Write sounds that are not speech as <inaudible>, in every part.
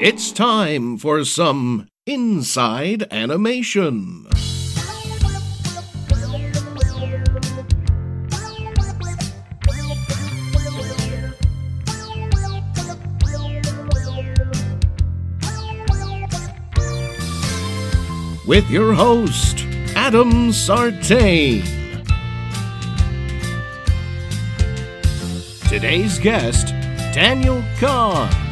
It's time for some inside animation. With your host, Adam Sartain. Today's guest, Daniel Kahn.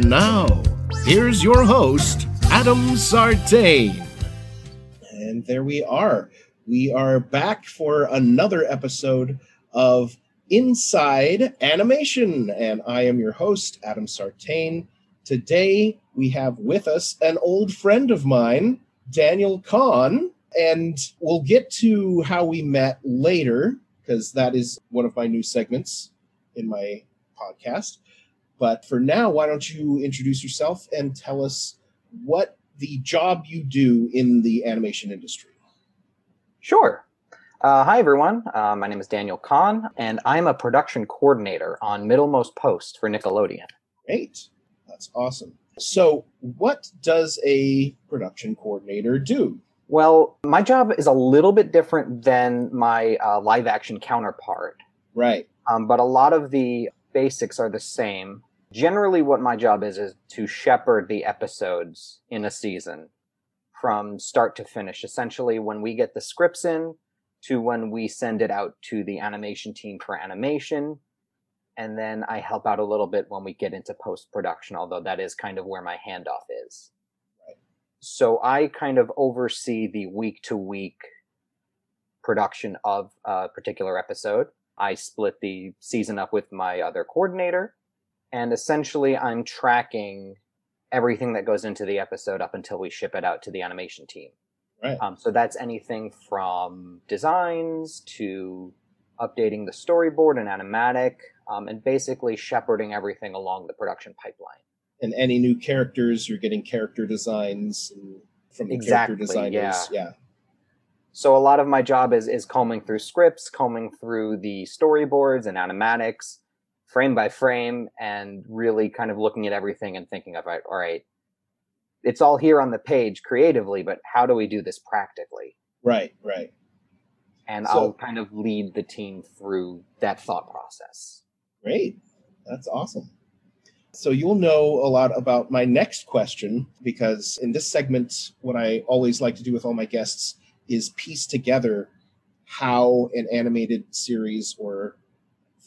And now, here's your host, Adam Sartain. And there we are. We are back for another episode of Inside Animation. And I am your host, Adam Sartain. Today we have with us an old friend of mine, Daniel Kahn. And we'll get to how we met later, because that is one of my new segments in my podcast. But for now, why don't you introduce yourself and tell us what the job you do in the animation industry? Sure. Uh, hi, everyone. Uh, my name is Daniel Kahn, and I'm a production coordinator on Middlemost Post for Nickelodeon. Great. That's awesome. So, what does a production coordinator do? Well, my job is a little bit different than my uh, live action counterpart, Right. um, but a lot of the basics are the same. Generally, what my job is is to shepherd the episodes in a season from start to finish. Essentially, when we get the scripts in to when we send it out to the animation team for animation. And then I help out a little bit when we get into post production, although that is kind of where my handoff is. So I kind of oversee the week to week production of a particular episode. I split the season up with my other coordinator, and essentially I'm tracking everything that goes into the episode up until we ship it out to the animation team. Right. Um, so that's anything from designs to updating the storyboard and animatic, um, and basically shepherding everything along the production pipeline. and any new characters, you're getting character designs and from the Exactly, character designers. Yeah. So a lot of my job is is combing through scripts, combing through the storyboards and animatics, frame by frame, and really kind of looking at everything and thinking of it. All right, it's all here on the page creatively, but how do we do this practically? Right. Right. And So- I'll kind of lead the team through that thought process. Great. That's awesome. So you'll know a lot about my next question because in this segment, what I always like to do with all my guests is piece together how an animated series or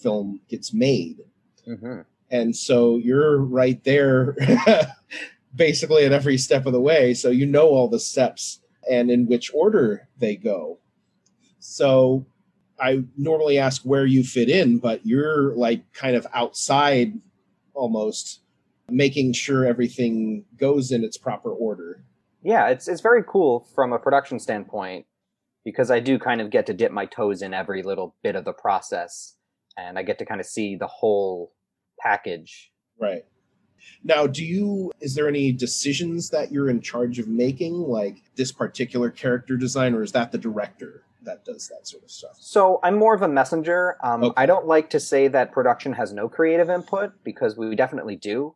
film gets made. hmm And so you're right there <laughs> basically at every step of the way. So you know all the steps and in which order they go. So I normally ask where you fit in, but you're like kind of outside almost making sure everything goes in its proper order. Yeah, it's it's very cool from a production standpoint because I do kind of get to dip my toes in every little bit of the process, and I get to kind of see the whole package. Right. Now, do you is there any decisions that you're in charge of making like this particular character design or is that the director that does that sort of stuff? So I'm more of a messenger. Um, Okay. I don't like to say that production has no creative input because we definitely do,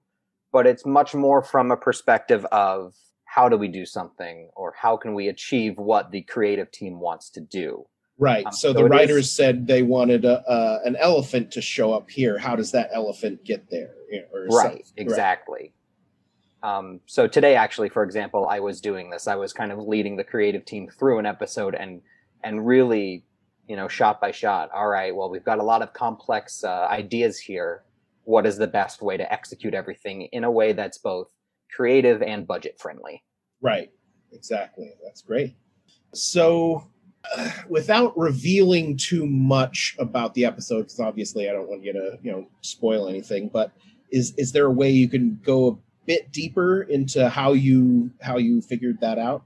but it's much more from a perspective of how do we do something or how can we achieve what the creative team wants to do. Right. Um, so so the writers is- said they wanted a, uh, an elephant to show up here. How does that elephant get there? Or right something. exactly um, so today actually for example i was doing this i was kind of leading the creative team through an episode and and really you know shot by shot all right well we've got a lot of complex uh, ideas here what is the best way to execute everything in a way that's both creative and budget friendly Right. Exactly. That's great. So, uh, <sighs> without revealing too much about the episode, because obviously I don't want you to, you know, spoil anything, but is is there a way you can go a bit deeper into how you how you figured that out?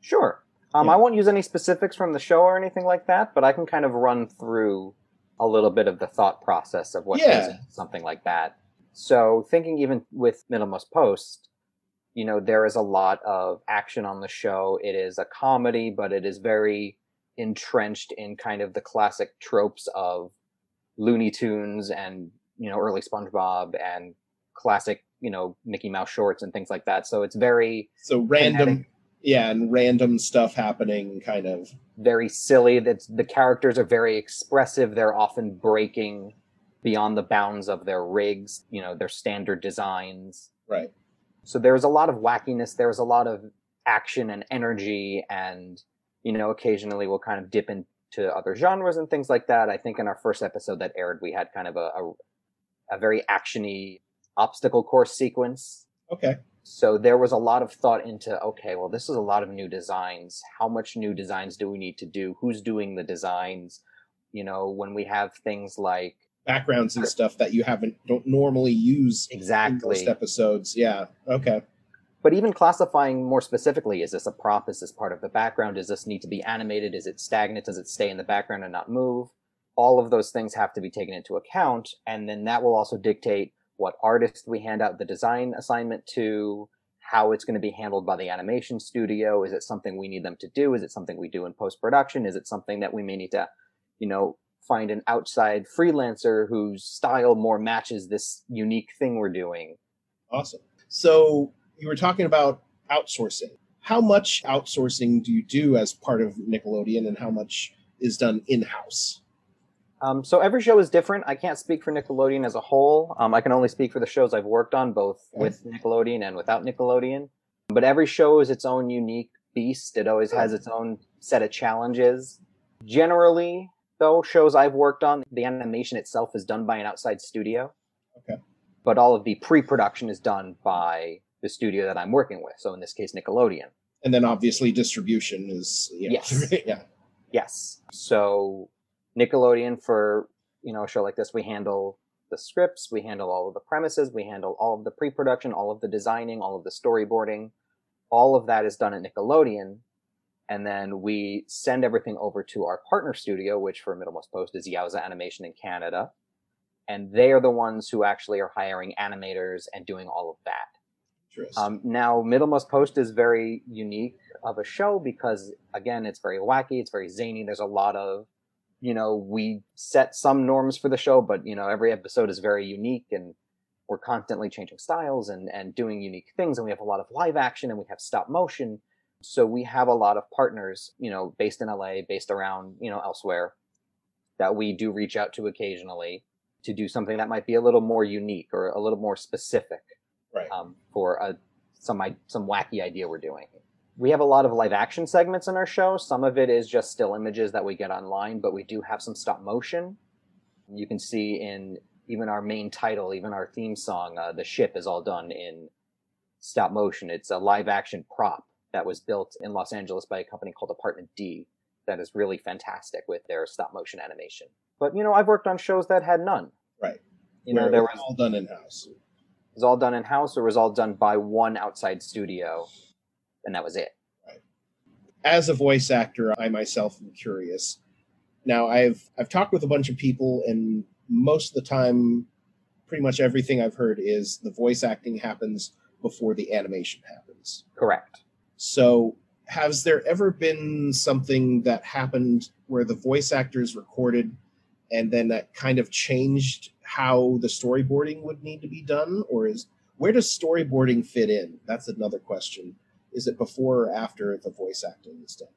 sure um, Yeah. i won't use any specifics from the show or anything like that but i can kind of run through a little bit of the thought process of what Yeah. something like that. So thinking even with Middlemost Post, you know, there is a lot of action on the show. It is a comedy, but it is very entrenched in kind of the classic tropes of Looney Tunes and, you know, early SpongeBob and classic, you know, Mickey Mouse shorts and things like that. So it's very So random, kinetic, yeah, and random stuff happening, kind of. very silly. That's the characters are very expressive. They're often breaking beyond the bounds of their rigs, you know, their standard designs. Right. So there was a lot of wackiness. There was a lot of action and energy, and you know, occasionally we'll kind of dip into other genres and things like that. I think in our first episode that aired, we had kind of a a, a very actiony obstacle course sequence. Okay. So there was a lot of thought into okay, well, this is a lot of new designs. How much new designs do we need to do? Who's doing the designs? You know, when we have things like Backgrounds and stuff that you haven't don't normally use in exactly. most episodes. Yeah. Okay. but even classifying more specifically is this a prop is this part of the background? Does this need to be animated? Is it stagnant? Does it stay in the background and not move? All of those things have to be taken into account and then that will also dictate what artist we hand out the design assignment to how it's going to be handled by the animation studio. Is it something we need them to do? Is it something we do in post production is it something that we may need to you know find an outside freelancer whose style more matches this unique thing we're doing Awesome. So you were talking about outsourcing. How much outsourcing do you do as part of Nickelodeon, and how much is done in house? Um, so every show is different. I can't speak for Nickelodeon as a whole. Um, I can only speak for the shows I've worked on, both Okay. with Nickelodeon and without Nickelodeon. But every show is its own unique beast. It always has its own set of challenges. Generally, though, shows I've worked on, the animation itself is done by an outside studio. Okay. But all of the pre-production is done by the studio that I'm working with. So in this case, Nickelodeon. And then obviously distribution is you know, Yes. <laughs> yeah. Yes. So Nickelodeon for you know a show like this, we handle the scripts, we handle all of the premises, we handle all of the pre-production, all of the designing, all of the storyboarding. All of that is done at Nickelodeon, and then we send everything over to our partner studio, which for Middlemost Post is Yowza Animation in Canada, and they are the ones who actually are hiring animators and doing all of that. Um, now, Middlemost Post is very unique of a show because, again, it's very wacky, it's very zany. There's a lot of, you know, we set some norms for the show, but you know, every episode is very unique, and we're constantly changing styles and and doing unique things. And we have a lot of live action, and we have stop motion. So we have a lot of partners, you know, based in LA, based around, you know, elsewhere, that we do reach out to occasionally to do something that might be a little more unique or a little more specific right. um, for a some some wacky idea we're doing. We have a lot of live action segments in our show. Some of it is just still images that we get online, but we do have some stop motion. You can see in even our main title, even our theme song, uh, the ship is all done in stop motion. It's a live action prop that was built in Los Angeles by a company called Apartment D that is really fantastic with their stop motion animation. But you know, I've worked on shows that had none. Right. You know, Where there it was was all done in house. It was all done in house or was all done by one outside studio and that was it Right. As a voice actor, I myself am curious. Now, I've I've talked with a bunch of people, and most of the time, pretty much everything I've heard is the voice acting happens before the animation happens. correct So, has there ever been something that happened where the voice actors recorded and then that kind of changed how the storyboarding would need to be done? Or is where does storyboarding fit in? That's another question. Is it before or after the voice acting is done?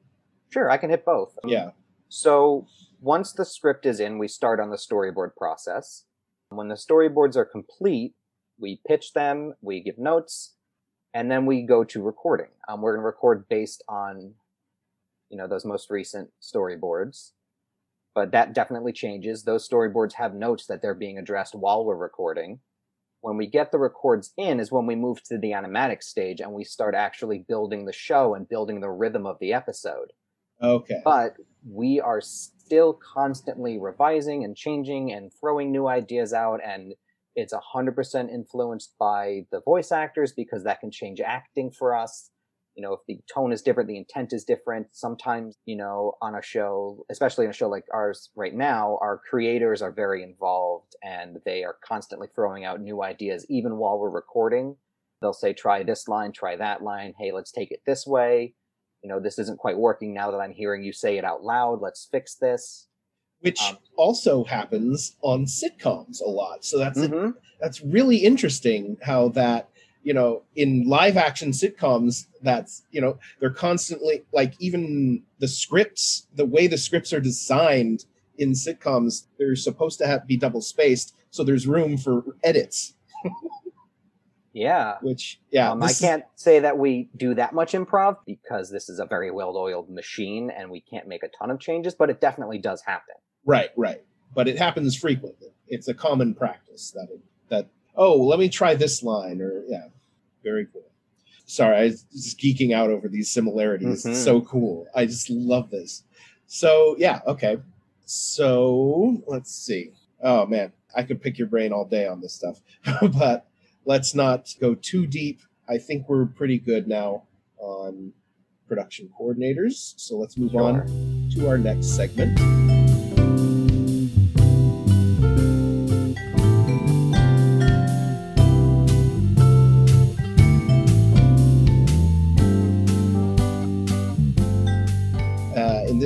sure i can hit both um, Yeah. so once the script is in we start on the storyboard process when the storyboards are complete we pitch them we give notes and then we go to recording. Um, we're going to record based on you know those most recent storyboards. But that definitely changes. Those storyboards have notes that they're being addressed while we're recording. When we get the records in is when we move to the animatic stage and we start actually building the show and building the rhythm of the episode. Okay. but we are still constantly revising and changing and throwing new ideas out and it's 100% influenced by the voice actors because that can change acting for us you know if the tone is different the intent is different sometimes you know on a show especially in a show like ours right now our creators are very involved and they are constantly throwing out new ideas even while we're recording They'll say, try this line, try that line. Hey, let's take it this way. You know, this isn't quite working now that I'm hearing you say it out loud. Let's fix this. Which Um, also happens on sitcoms a lot. So that's Mhm. that's really interesting how that you know in live action sitcoms that's you know they're constantly like even the scripts the way the scripts are designed in sitcoms they're supposed to have be double spaced so there's room for edits Yeah. which yeah um, I can't say that we do that much improv because this is a very well-oiled machine and we can't make a ton of changes, but it definitely does happen. Right, right. But it happens frequently. It's a common practice that it, that oh, let me try this line or yeah, very cool. Sorry, I was just geeking out over these similarities. It's Mhm. so cool. I just love this. So yeah, okay. So let's see. Oh man, I could pick your brain all day on this stuff, <laughs> but let's not go too deep. I think we're pretty good now on production coordinators. So let's move on to our next segment.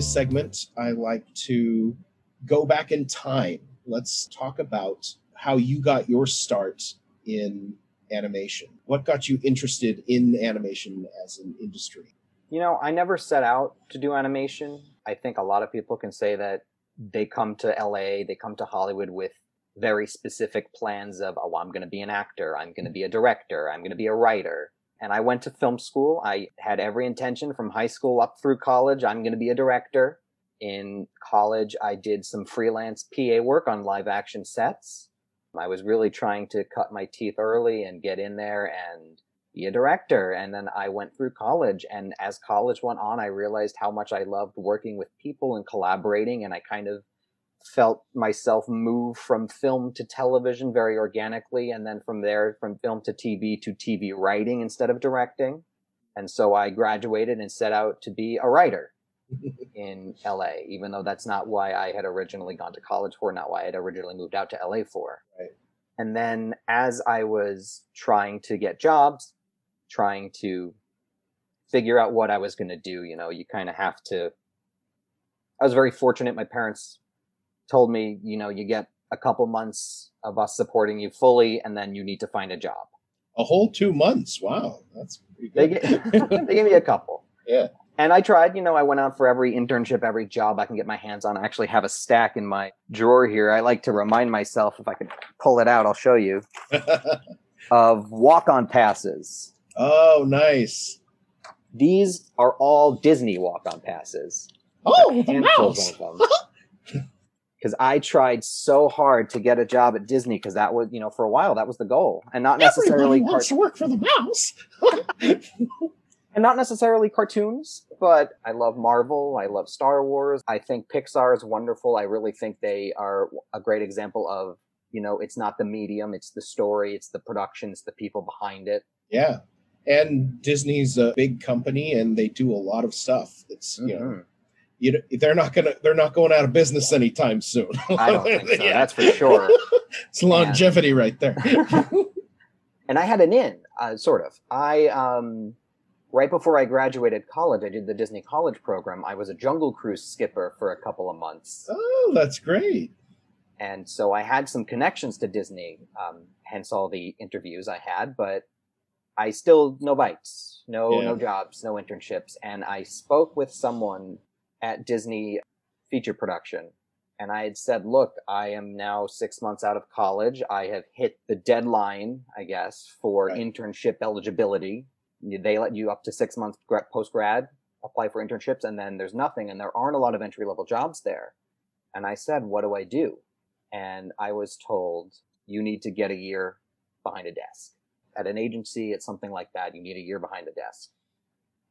This segment, I like to go back in time. Let's talk about how you got your start in animation. What got you interested in animation as an industry? You know, I never set out to do animation. I think a lot of people can say that they come to LA, they come to Hollywood with very specific plans of, oh, I'm going to be an actor, I'm going to be a director, I'm going to be a writer. And I went to film school. I had every intention from high school up through college, I'm going to be a director. In college, I did some freelance PA work on live action sets. I was really trying to cut my teeth early and get in there and be a director. And then I went through college. And as college went on, I realized how much I loved working with people and collaborating. And I kind of felt myself move from film to television very organically. And then from there, from film to TV to TV writing instead of directing. And so I graduated and set out to be a writer <laughs> in LA, even though that's not why I had originally gone to college for, not why I had originally moved out to LA for. Right. And then as I was trying to get jobs, trying to figure out what I was going to do, you know, you kind of have to. I was very fortunate. My parents told me, you know, you get a couple months of us supporting you fully, and then you need to find a job. A whole two months. Wow, that's pretty They, good. get, <laughs> they gave me a couple. Yeah. And I tried, you know, I went out for every internship, every job I can get my hands on. I actually have a stack in my drawer here. I like to remind myself, if I could pull it out, I'll show you, <laughs> of walk on passes. oh, nice. These are all Disney walk on passes. Oh, the mouse. <laughs> of them. Because I tried so hard to get a job at Disney because that was, you know, for a while that was the goal, and not necessarily Everybody wants to work for the mouse. <laughs> and not necessarily cartoons, but I love Marvel. I love Star Wars. I think Pixar is wonderful. I really think they are a great example of, you know, it's not the medium, it's the story, it's the production, it's the people behind it. yeah, and Disney's a big company, and they do a lot of stuff. It's you know, Mhm. You know, they're not gonna they're not going out of business anytime soon. <laughs> I don't think so. Yeah. That's for sure. <laughs> It's longevity right there. <laughs> and I had an in, uh, sort of. I um, right before I graduated college, I did the Disney College program. I was a Jungle Cruise skipper for a couple of months, oh, that's great. and so I had some connections to Disney. Um, hence all the interviews I had, but I still no bites, no Yeah. no jobs, no internships. And I spoke with someone at Disney feature production, and I had said, "Look, I am now six months out of college. I have hit the deadline, I guess, for Right. internship eligibility. They let you up to six months post grad apply for internships, and then there's nothing, and there aren't a lot of entry level jobs there." And I said, "What do I do?" And I was told, "You need to get a year behind a desk." at an agency, at something like that, you need a year behind the desk.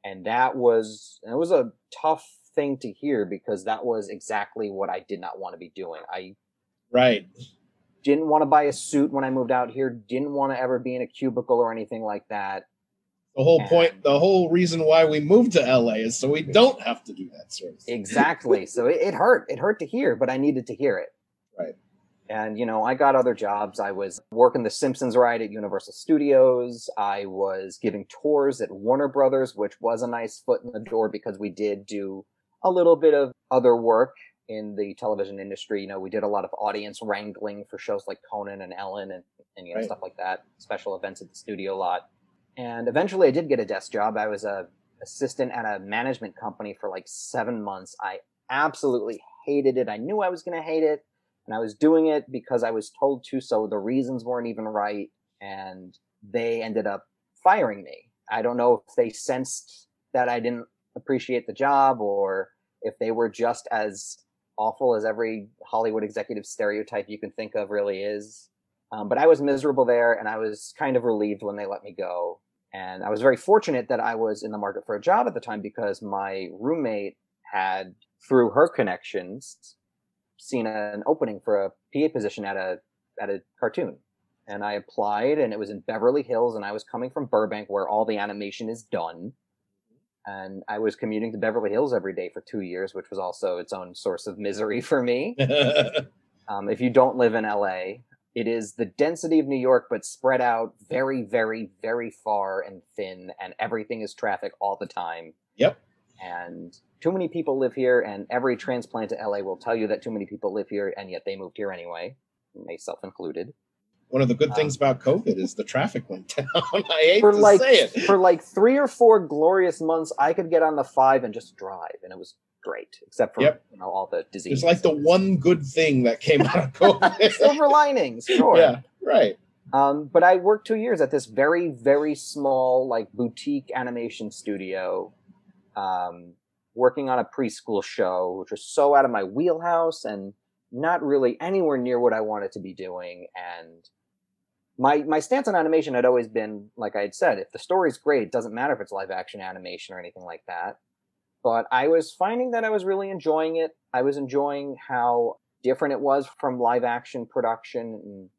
And that was, and it was a tough thing to hear because that was exactly what I did not want to be doing. I Right. didn't want to buy a suit when I moved out here, didn't want to ever be in a cubicle or anything like that. The whole And- point, the whole reason why we moved to LA is so we don't have to do that sort of thing. Exactly. <laughs> so it, it hurt. It hurt to hear, but I needed to hear it. Right. And, you know, I got other jobs. I was working the Simpsons ride at Universal Studios. I was giving tours at Warner Brothers, which was a nice foot in the door because we did do a little bit of other work in the television industry. You know, we did a lot of audience wrangling for shows like Conan and Ellen and, and you know, Right. stuff like that, special events at the studio lot. And eventually I did get a desk job. I was a assistant at a management company for like seven months. I absolutely hated it. I knew I was going to hate it. And I was doing it because I was told to. So the reasons weren't even right. And they ended up firing me. I don't know if they sensed that I didn't appreciate the job or if they were just as awful as every Hollywood executive stereotype you can think of really is. Um, but I was miserable there and I was kind of relieved when they let me go. And I was very fortunate that I was in the market for a job at the time because my roommate had, through her connections, seen an opening for a PA position at a at a cartoon. And I applied and it was in Beverly Hills and I was coming from Burbank where all the animation is done. And I was commuting to Beverly Hills every day for two years, which was also its own source of misery for me. <laughs> Um, if you don't live in LA, it is the density of New York, but spread out very, very, very far and thin, and everything is traffic all the time. Yep. And too many people live here, and every transplant to LA will tell you that too many people live here, and yet they moved here anyway, myself included. One of the good things about COVID is the traffic went down. <laughs> I hate For to like say it. for like three or four glorious months, I could get on the five and just drive, and it was great, except for Yep. you know all the disease. It's like the one good thing that came out of <laughs> COVID. silver linings, sure. yeah, right. Um, but I worked two years at this very, very small, like boutique animation studio, um, working on a preschool show, which was so out of my wheelhouse and not really anywhere near what I wanted to be doing. And my my stance on animation had always been, like I had said, if the story's great, it doesn't matter if it's live action animation or anything like that. But I was finding that I was really enjoying it. I was enjoying how different it was from live action production and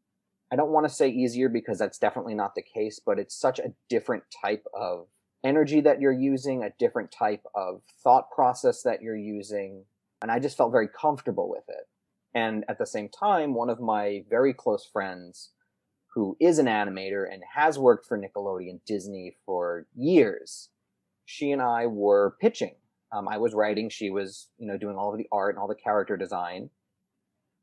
I don't want to say easier because that's definitely not the case, but it's such a different type of energy that you're using, a different type of thought process that you're using. And I just felt very comfortable with it. And at the same time, one of my very close friends who is an animator and has worked for Nickelodeon Disney for years, she and I were pitching. Um, I was writing, she was, you know, doing all of the art and all the character design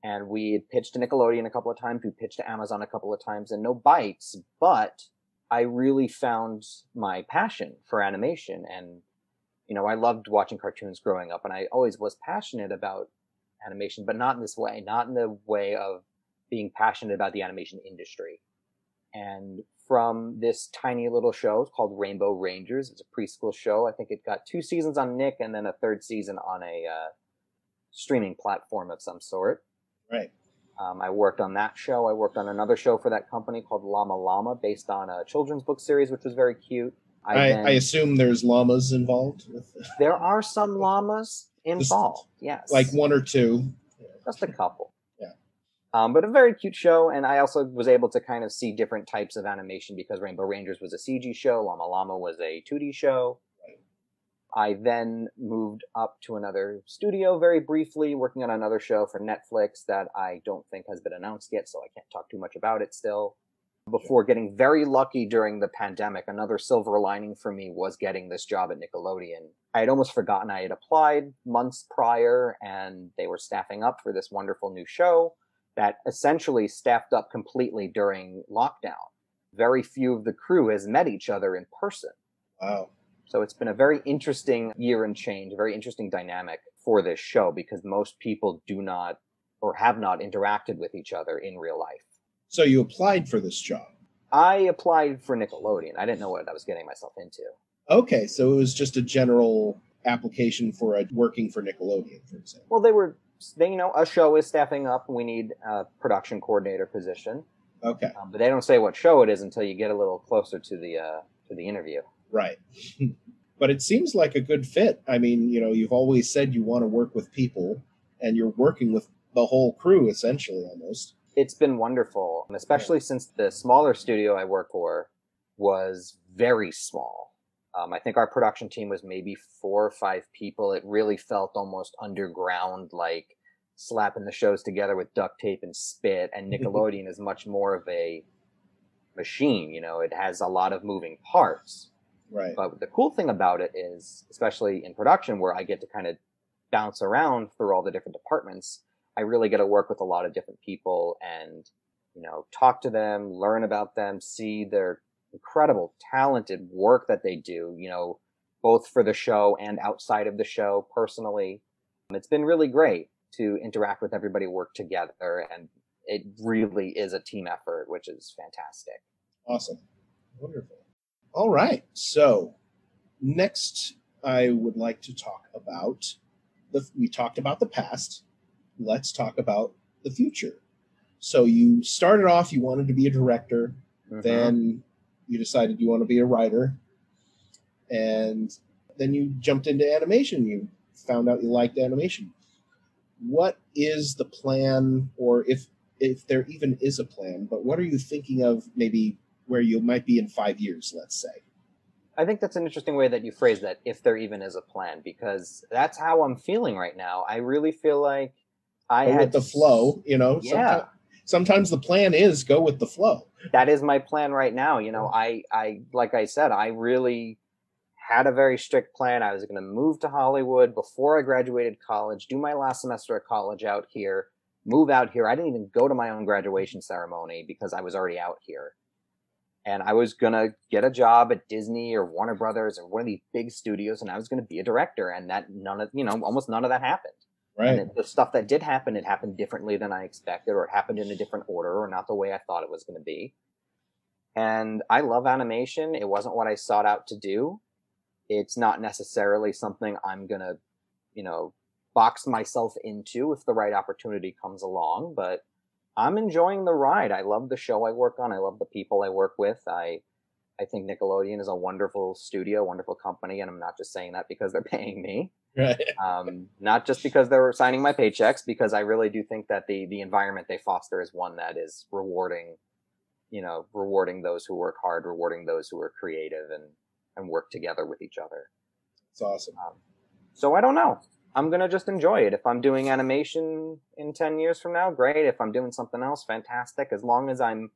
and we had pitched to Nickelodeon a couple of times. We pitched to Amazon a couple of times, and no bites. But I really found my passion for animation, and you know, I loved watching cartoons growing up, and I always was passionate about animation, but not in this way, not in the way of being passionate about the animation industry. And from this tiny little show it's called Rainbow Rangers, it's a preschool show. I think it got two seasons on Nick, and then a third season on a uh, streaming platform of some sort. Right. Um, I worked on that show. I worked on another show for that company called Llama Llama, based on a children's book series, which was very cute. I, then- I assume there's llamas involved, with, there are some llamas <laughs> involved. Yes, like one or two. just a couple. Um, but a very cute show, and I also was able to kind of see different types of animation because Rainbow Rangers was a CG show, Llama Llama was a 2D show. I then moved up to another studio very briefly, working on another show for Netflix that I don't think has been announced yet, so I can't talk too much about it still. Before getting very lucky during the pandemic, another silver lining for me was getting this job at Nickelodeon. I had almost forgotten I had applied months prior, and they were staffing up for this wonderful new show that essentially staffed up completely during lockdown. Very few of the crew has met each other in person. Wow. So it's been a very interesting year and change, a very interesting dynamic for this show because most people do not or have not interacted with each other in real life. So you applied for this job. I applied for Nickelodeon. I didn't know what I was getting myself into. Okay, so it was just a general application for a working for Nickelodeon, for example. Well, they were, they, you know, a show is staffing up. We need a production coordinator position, Okay, um, but they don't say what show it is until you get a little closer to the uh, to the interview. right. <laughs> but it seems like a good fit. I mean, you know, you've always said you want to work with people, and you're working with the whole crew essentially almost. it's been wonderful, especially since the smaller studio I work for was very small. Um, I think our production team was maybe four or five people. It really felt almost underground, like slapping the shows together with duct tape and spit, and <laughs> Nickelodeon is much more of a machine. You know, it has a lot of moving parts. Right. But the cool thing about it is, especially in production, where I get to kind of bounce around through all the different departments, I really get to work with a lot of different people and, you know, talk to them, learn about them, see their incredible, talented work that they do, you know, both for the show and outside of the show personally. It's been really great to interact with everybody, work together, and it really is a team effort, which is fantastic. Awesome. Wonderful. All right. So, next, I would like to talk about the. We talked about the past. Let's talk about the future. So, you started off, you wanted to be a director, Mhm. then you decided you want to be a writer, and then you jumped into animation. You found out you liked animation. What is the plan, or if if there even is a plan, but what are you thinking of maybe where you might be in five years, let's say? I think that's an interesting way that you phrase that, if there even is a plan, because that's how I'm feeling right now. I really feel like I Go had with the flow, you know? Yeah. Sometimes, the plan is go with the flow. that is my plan right now. You know, I, I, like I said, I really had a very strict plan. I was going to move to Hollywood before I graduated college, do my last semester of college out here, move out here. I didn't even go to my own graduation ceremony because I was already out here. And I was going to get a job at Disney or Warner Brothers or one of these big studios and I was going to be a director. And that none of, you know, almost none of that happened. Right. The stuff that did happen, it happened differently than I expected, or it happened in a different order, or not the way I thought it was going to be. And I love animation. It wasn't what I sought out to do. It's not necessarily something I'm going to, you know, box myself into if the right opportunity comes along, but I'm enjoying the ride. I love the show I work on. I love the people I work with. I I think Nickelodeon is a wonderful studio, wonderful company, and I'm not just saying that because they're <laughs> paying me Right. um, not just because they're signing my paychecks, because I really do think that the the environment they foster is one that is rewarding, you know, rewarding those who work hard, rewarding those who are creative and and work together with each other. It's awesome. So I don't know. I'm gonna just enjoy it. If I'm doing animation in ten years from now, great. If I'm doing something else, fantastic. As long as I'm,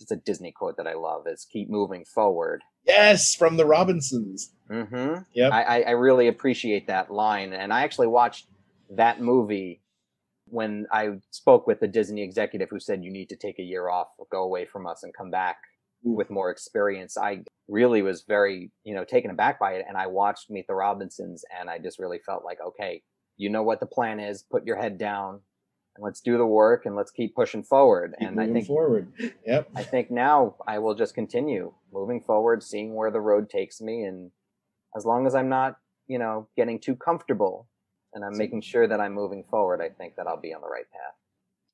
it's a Disney quote that I love: is keep moving forward. Yes, from the Robinsons. Mm-hmm. Yep. I, I, I really appreciate that line. And I actually watched that movie when I spoke with the Disney executive who said, you need to take a year off, go away from us and come back Ooh. with more experience. I really was very, you know, taken aback by it. And I watched Meet the Robinsons and I just really felt like, okay, you know what the plan is, put your head down and let's do the work and let's keep pushing forward. Keep and I think forward. Yep. I think now I will just continue moving forward, seeing where the road takes me, and as long as I'm not, you know, getting too comfortable, and I'm making sure that I'm moving forward, I think that I'll be on the right path.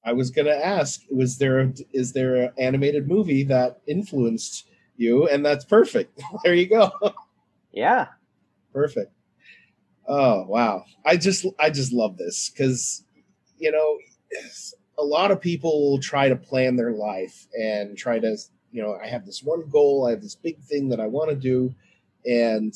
I was gonna ask, was there a, is there an animated movie that influenced you? And that's perfect. <laughs> there you go. Yeah, Perfect. Oh wow. I just I just love this because you know a lot of people try to plan their life and try to you know I have this one goal, I have this big thing that I want to do and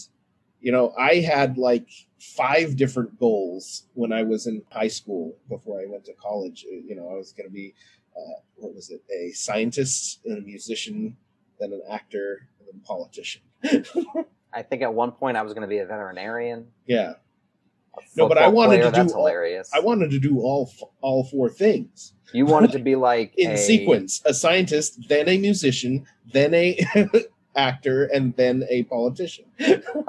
you know I had like five different goals when I was in high school before I went to college. You know, I was going to be uh, what was it? A scientist and a musician, then an actor, and then a politician. <laughs> I think at one point I was going to be a veterinarian. yeah. No, but I wanted player, to do That's all- hilarious. I wanted to do all all four things you wanted to be <laughs> like in a- sequence: a scientist, then a musician, then a <laughs> actor, and then a politician.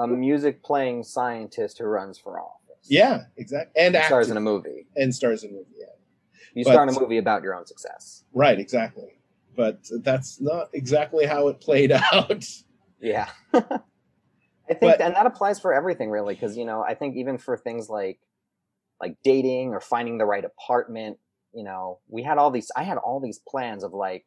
a music playing scientist who runs for office. Yeah, exactly. And And stars in a movie. and stars in a movie. Yeah, You But- star in a movie about your own success. right, exactly. But that's not exactly how it played <laughs> out. Yeah. I think But- and that applies for everything really because you know, I think even for things like like dating or finding the right apartment, you know, we had all these I had all these plans of like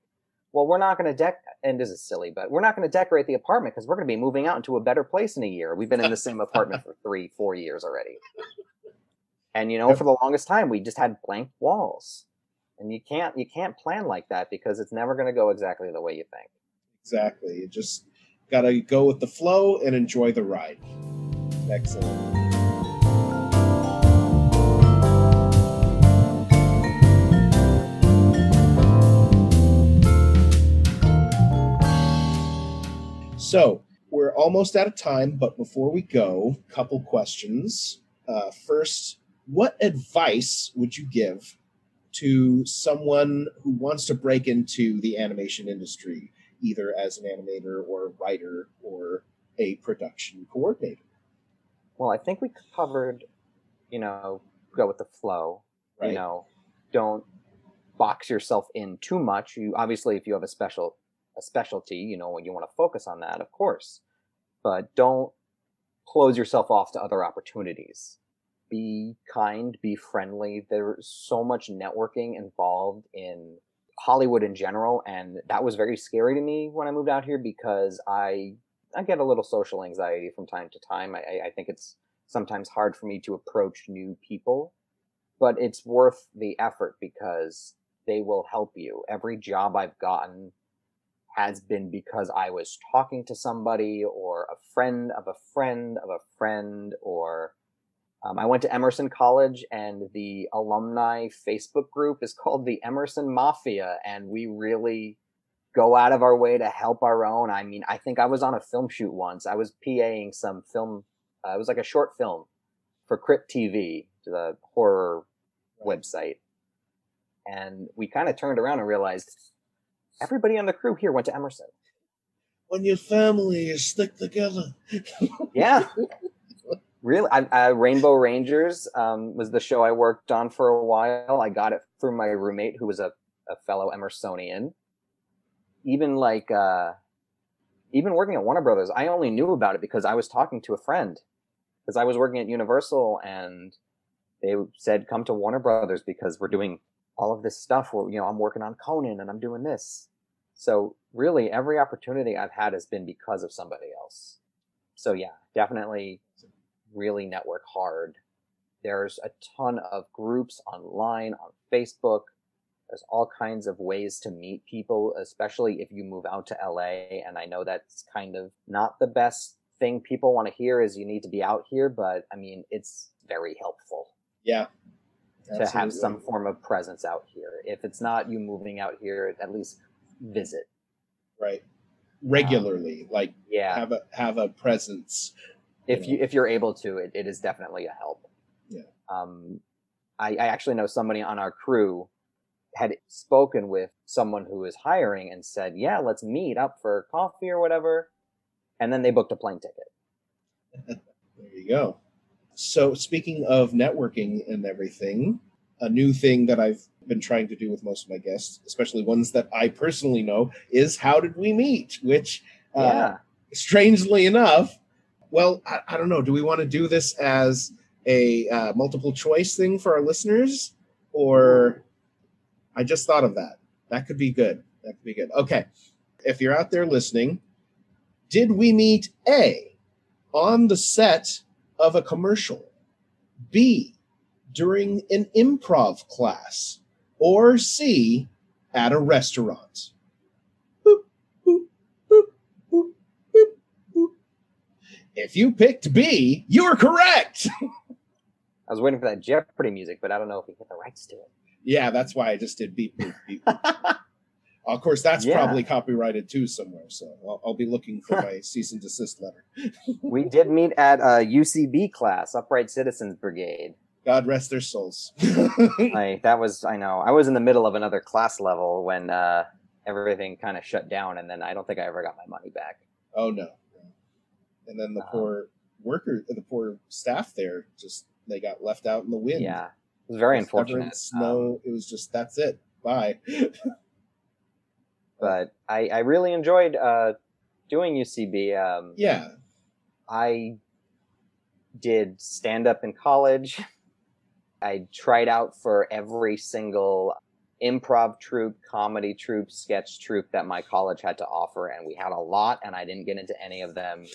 well, we're not going to deck and this is silly, but we're not going to decorate the apartment because we're going to be moving out into a better place in a year. We've been in the same apartment for <laughs> 3 4 years already. And you know, for the longest time we just had blank walls. And you can't you can't plan like that because it's never going to go exactly the way you think. exactly. You just Got to go with the flow and enjoy the ride. Excellent. So we're almost out of time, but before we go, couple questions. Uh, first, what advice would you give to someone who wants to break into the animation industry? Either as an animator or a writer or a production coordinator? Well, I think we covered, you know, go with the flow. Right. You know, don't box yourself in too much. You obviously, if you have a special a specialty, you know, when you want to focus on that, of course, but don't close yourself off to other opportunities. Be kind, be friendly. There's so much networking involved in Hollywood in general, and that was very scary to me when I moved out here because I I get a little social anxiety from time to time. I, I think it's sometimes hard for me to approach new people, but it's worth the effort because they will help you. Every job I've gotten has been because I was talking to somebody or a friend of a friend of a friend or um, I went to Emerson College and the alumni Facebook group is <laughs> called the Emerson Mafia and we really go out of our way to help our own. I mean, I think I was on a film shoot once. I was PAing some film. Uh, it was like a short film for Crypt TV, the horror website. And we kind of turned around and realized everybody on the crew here went to Emerson. When your family is stick together. Yeah. <laughs> Really, I, Rainbow Rangers um, was the show I worked on for a while. I got it through my roommate, who was a, a fellow Emersonian. Even like, uh, even working at Warner Brothers, I only knew about it because I was talking to a friend. Because I was working at Universal, and they said, "Come to Warner Brothers because we're doing all of this stuff. Where you know, I'm working on Conan, and I'm doing this." So really, every opportunity I've had has been because of somebody else. So yeah, definitely really network hard. There's a ton of groups online on Facebook. There's all kinds of ways to meet people, especially if you move out to LA. And I know that's kind of not the best thing people want to hear is you need to be out here, but I mean, it's very helpful. Yeah. To have some form of presence out here. If it's not you moving out here, at least visit. Right. Regularly, um, like yeah, have a have a presence if you, if you're able to, it, it is definitely a help. Yeah. Um, I, I actually know somebody on our crew had spoken with someone who was hiring and said, "Yeah, let's meet up for coffee or whatever," and then they booked a plane ticket. <laughs> there you go. So, speaking of networking and everything, a new thing that I've been trying to do with most of my guests, especially ones that I personally know, is how did we meet? Which, uh, yeah. strangely enough, well, I, I, don't know. Do we want to do this as a uh, multiple choice thing for our listeners, or I just thought of that. That could be good. That could be good. Okay, if you're out there listening, did we meet A on the set of a commercial, B during an improv class, or C at a restaurant? If you picked B, you were correct. <laughs> I was waiting for that Jeopardy music, but I don't know if we get the rights to it. Yeah, that's why I just did beep beep beep. <laughs> of course, that's yeah. probably copyrighted too somewhere, so I'll, I'll be looking for my <laughs> cease and desist letter. we did meet at a UCB class, Upright Citizens Brigade. God rest their souls. I, that was I know I was in the middle of another class level when uh, everything kind of shut down, and then I don't think I ever got my money back. Oh no and then the uh-huh. poor worker, the poor staff there, just they got left out in the wind. Yeah, it was very it was unfortunate. Snow. Um, it was just that's it. Bye. <laughs> but I, I really enjoyed uh, doing UCB. Um, yeah, I did stand up in college. I tried out for every single improv troupe, comedy troupe, sketch troupe that my college had to offer, and we had a lot, and I didn't get into any of them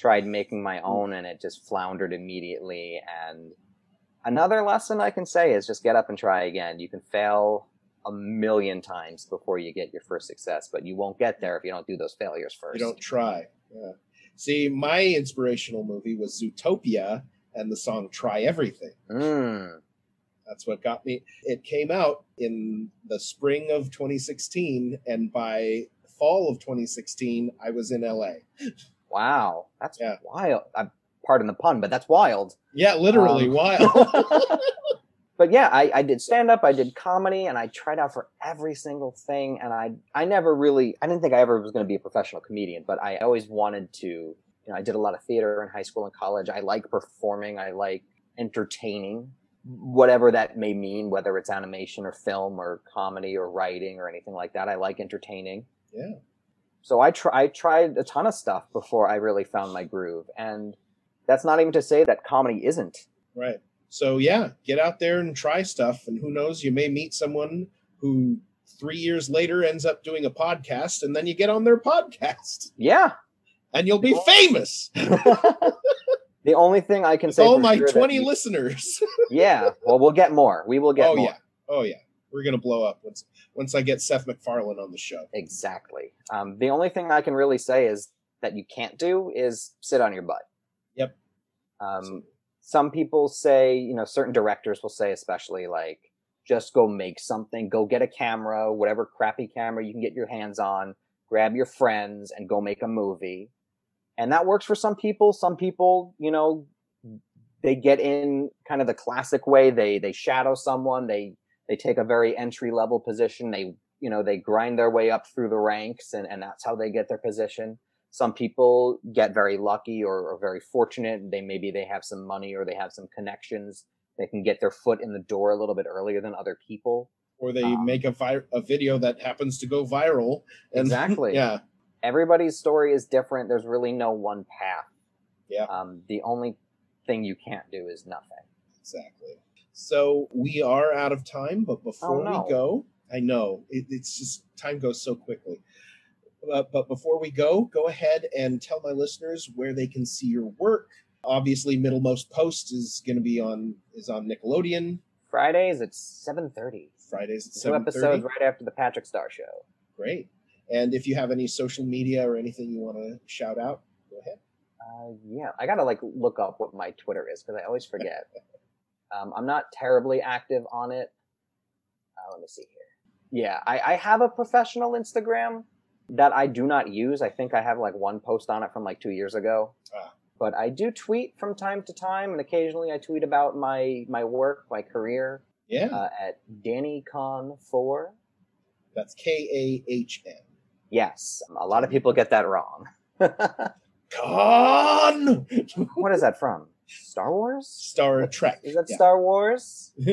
tried making my own and it just floundered immediately. And another lesson I can say is just get up and try again. You can fail a million times before you get your first success, but you won't get there if you don't do those failures first. You don't try. Yeah. See, my inspirational movie was Zootopia and the song Try Everything. Mm. That's what got me. It came out in the spring of 2016, and by fall of 2016, I was in LA. <laughs> Wow, that's Yeah. wild. I, pardon the pun, but that's wild. Yeah, literally Um, wild. <laughs> <laughs> but yeah, I, I did stand up, I did comedy, and I tried out for every single thing. And I I never really I didn't think I ever was going to be a professional comedian, but I always wanted to. You know, I did a lot of theater in high school and college. I like performing. I like entertaining, whatever that may mean, whether it's animation or film or comedy or writing or anything like that. I like entertaining. yeah. So I try I tried a ton of stuff before I really found my groove, and that's not even to say that comedy isn't. Right. So yeah, get out there and try stuff, and who knows, you may meet someone who three years later ends up doing a podcast, and then you get on their <laughs> podcast, Yeah. and you'll be famous. <laughs> <laughs> the only thing I can With say all my sure twenty you- listeners. yeah. Well, we'll get more. We will get oh more. yeah. Oh yeah. We're gonna blow up once once I get Seth MacFarlane on the show. Exactly. Um, the only thing I can really say is that you can't do is sit on your butt. Yep. Um, some people say, you know, certain directors will say, especially like, just go make something, go get a camera, whatever crappy camera you can get your hands on, grab your friends and go make a movie. And that works for some people. Some people, you know, they get in kind of the classic way. They they shadow someone. They they take a very entry level position. They you know they grind their way up through the ranks, and and that's how they get their position. Some people get very lucky or, or very fortunate. They maybe they have some money or they have some connections. They can get their foot in the door a little bit earlier than other people. Or they Um, make a vi- a video that happens to go viral. And <laughs> Exactly. yeah. Everybody's story is different. There's really no one path. Yeah. Um, the only thing you can't do is nothing. Exactly. So we are out of time, but before Oh, no. we go, I know it, it's just time goes so quickly. But, but before we go, go ahead and tell my listeners where they can see your work. Obviously, Middlemost Post is going to be on is on Nickelodeon Fridays at seven thirty. Fridays at Two seven episodes right after the Patrick Star Show. Great. And if you have any social media or anything you want to shout out, go ahead. Uh, yeah, I gotta like look up what my Twitter is because I always forget. <laughs> um, I'm not terribly active on it. Uh, let me see here. Yeah, I, I have a professional Instagram that I do not use. I think I have like one post on it from like two years ago. Ah. But I do tweet from time to time, and occasionally I tweet about my my work, my career Yeah, uh, at DannyKahn4. that's K A H N. Yes, a lot of people get that wrong. <laughs> Con what is that from? Star Wars? Star Trek. Is that Yeah. Star Wars? <laughs>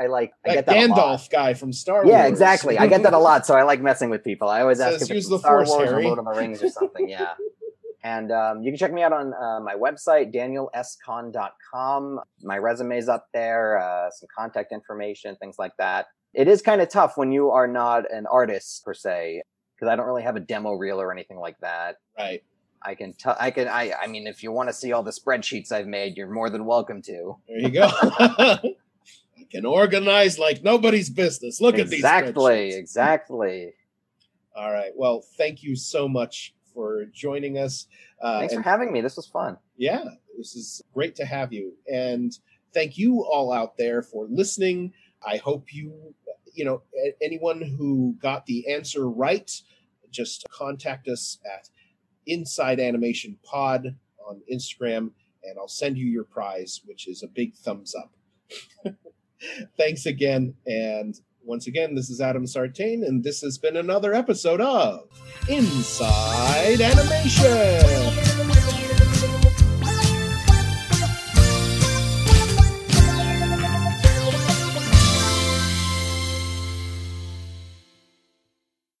I like I that get that. Gandalf guy from Star Wars. Yeah, exactly. I get that a lot, so I like messing with people. I always ask Says, if "Use it's the Star Force, Wars Harry." or Lord of the Rings or something. Yeah. <laughs> And um, you can check me out on uh, my website, danielskahn.com. My resume's up there, uh, some contact information, things like that. It is kind of tough when you are not an artist per se, because I don't really have a demo reel or anything like that. Right. I can tell. I can. I. I mean, if you want to see all the spreadsheets I've made, you're more than welcome to. There you go. <laughs> I can organize like nobody's business. Look at these. exactly. Exactly. All right. Well, thank you so much for joining us. Uh, Thanks for having me. This was fun. yeah, this is great to have you. And thank you all out there for listening. I hope you, you know, anyone who got the answer right, just contact us at Inside Animation Pod on Instagram, and I'll send you your prize, which is a big thumbs up. <laughs> Thanks again. And once again, this is Adam Sartain, and this has been another episode of Inside Animation.